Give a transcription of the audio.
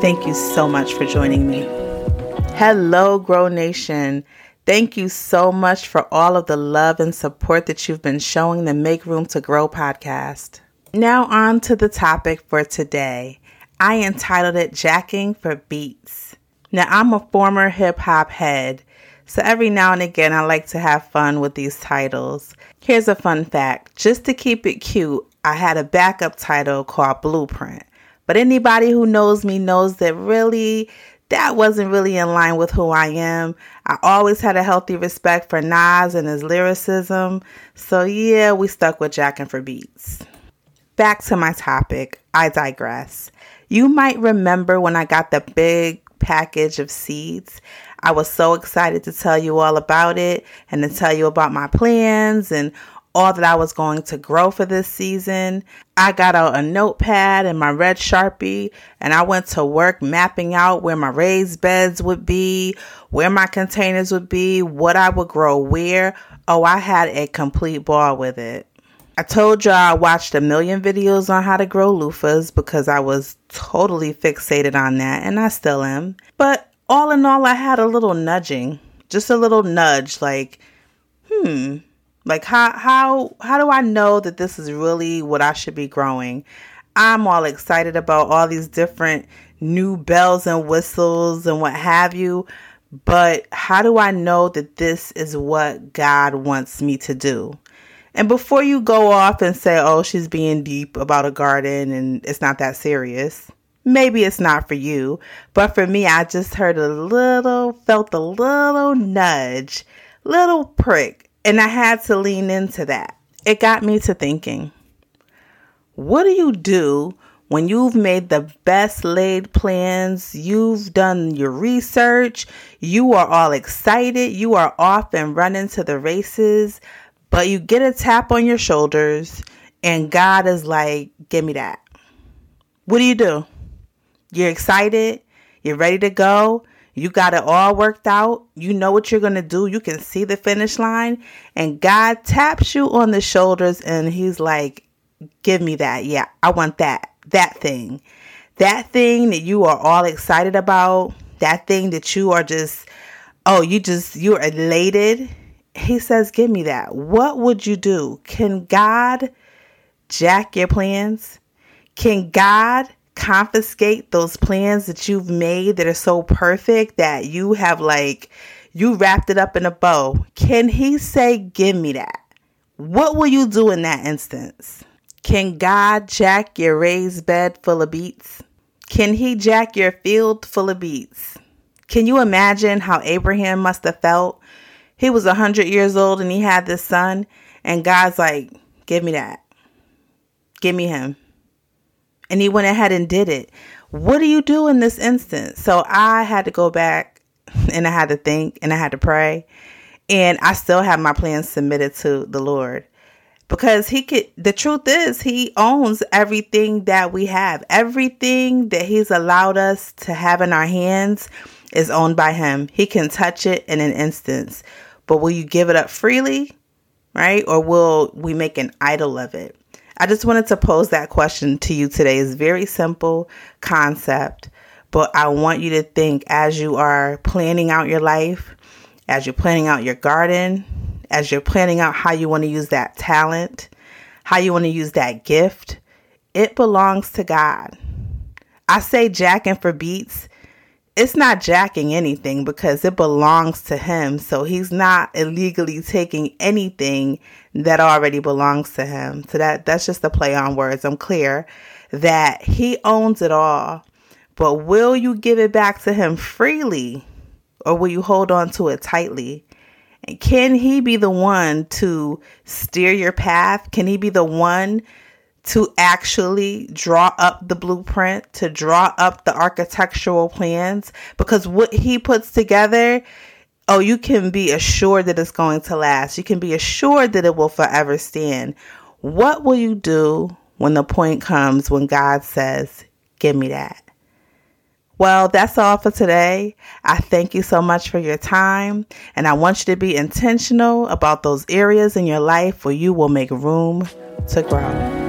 Thank you so much for joining me. Hello, Grow Nation. Thank you so much for all of the love and support that you've been showing the Make Room to Grow podcast. Now, on to the topic for today. I entitled it Jacking for Beets. Now, I'm a former hip hop head, so every now and again I like to have fun with these titles. Here's a fun fact just to keep it cute, I had a backup title called Blueprint. But anybody who knows me knows that really that wasn't really in line with who I am. I always had a healthy respect for Nas and his lyricism. So yeah, we stuck with Jacking for Beets. Back to my topic. I digress. You might remember when I got the big package of seeds. I was so excited to tell you all about it and to tell you about my plans and all that I was going to grow for this season. I got out a notepad and my red Sharpie and I went to work mapping out where my raised beds would be, where my containers would be, what I would grow where. Oh, I had a complete ball with it. I told y'all I watched a million videos on how to grow loofahs because I was totally fixated on that and I still am. But all in all, I had a little nudging, just a little nudge like, hmm, like how how how do I know that this is really what I should be growing? I'm all excited about all these different new bells and whistles and what have you, but how do I know that this is what God wants me to do? And before you go off and say, "Oh, she's being deep about a garden and it's not that serious." Maybe it's not for you, but for me, I just heard a little, felt a little nudge, little prick and I had to lean into that. It got me to thinking what do you do when you've made the best laid plans, you've done your research, you are all excited, you are off and running to the races, but you get a tap on your shoulders and God is like, give me that. What do you do? You're excited, you're ready to go, you got it all worked out. You know what you're going to do. You can see the finish line. And God taps you on the shoulders and He's like, Give me that. Yeah, I want that. That thing. That thing that you are all excited about. That thing that you are just, oh, you just, you're elated. He says, Give me that. What would you do? Can God jack your plans? Can God confiscate those plans that you've made that are so perfect that you have like you wrapped it up in a bow. Can he say, Give me that? What will you do in that instance? Can God jack your raised bed full of beets? Can he jack your field full of beets? Can you imagine how Abraham must have felt? He was a hundred years old and he had this son, and God's like, Give me that. Give me him and he went ahead and did it. What do you do in this instance? So I had to go back and I had to think and I had to pray. And I still have my plans submitted to the Lord. Because he could the truth is he owns everything that we have. Everything that he's allowed us to have in our hands is owned by him. He can touch it in an instance. But will you give it up freely? Right? Or will we make an idol of it I just wanted to pose that question to you today. It's very simple concept, but I want you to think as you are planning out your life, as you're planning out your garden, as you're planning out how you want to use that talent, how you want to use that gift, it belongs to God. I say jacking for beets it's not jacking anything because it belongs to him. So he's not illegally taking anything that already belongs to him. So that that's just a play on words. I'm clear that he owns it all. But will you give it back to him freely or will you hold on to it tightly? And can he be the one to steer your path? Can he be the one to actually draw up the blueprint, to draw up the architectural plans, because what he puts together, oh, you can be assured that it's going to last. You can be assured that it will forever stand. What will you do when the point comes when God says, Give me that? Well, that's all for today. I thank you so much for your time, and I want you to be intentional about those areas in your life where you will make room to grow.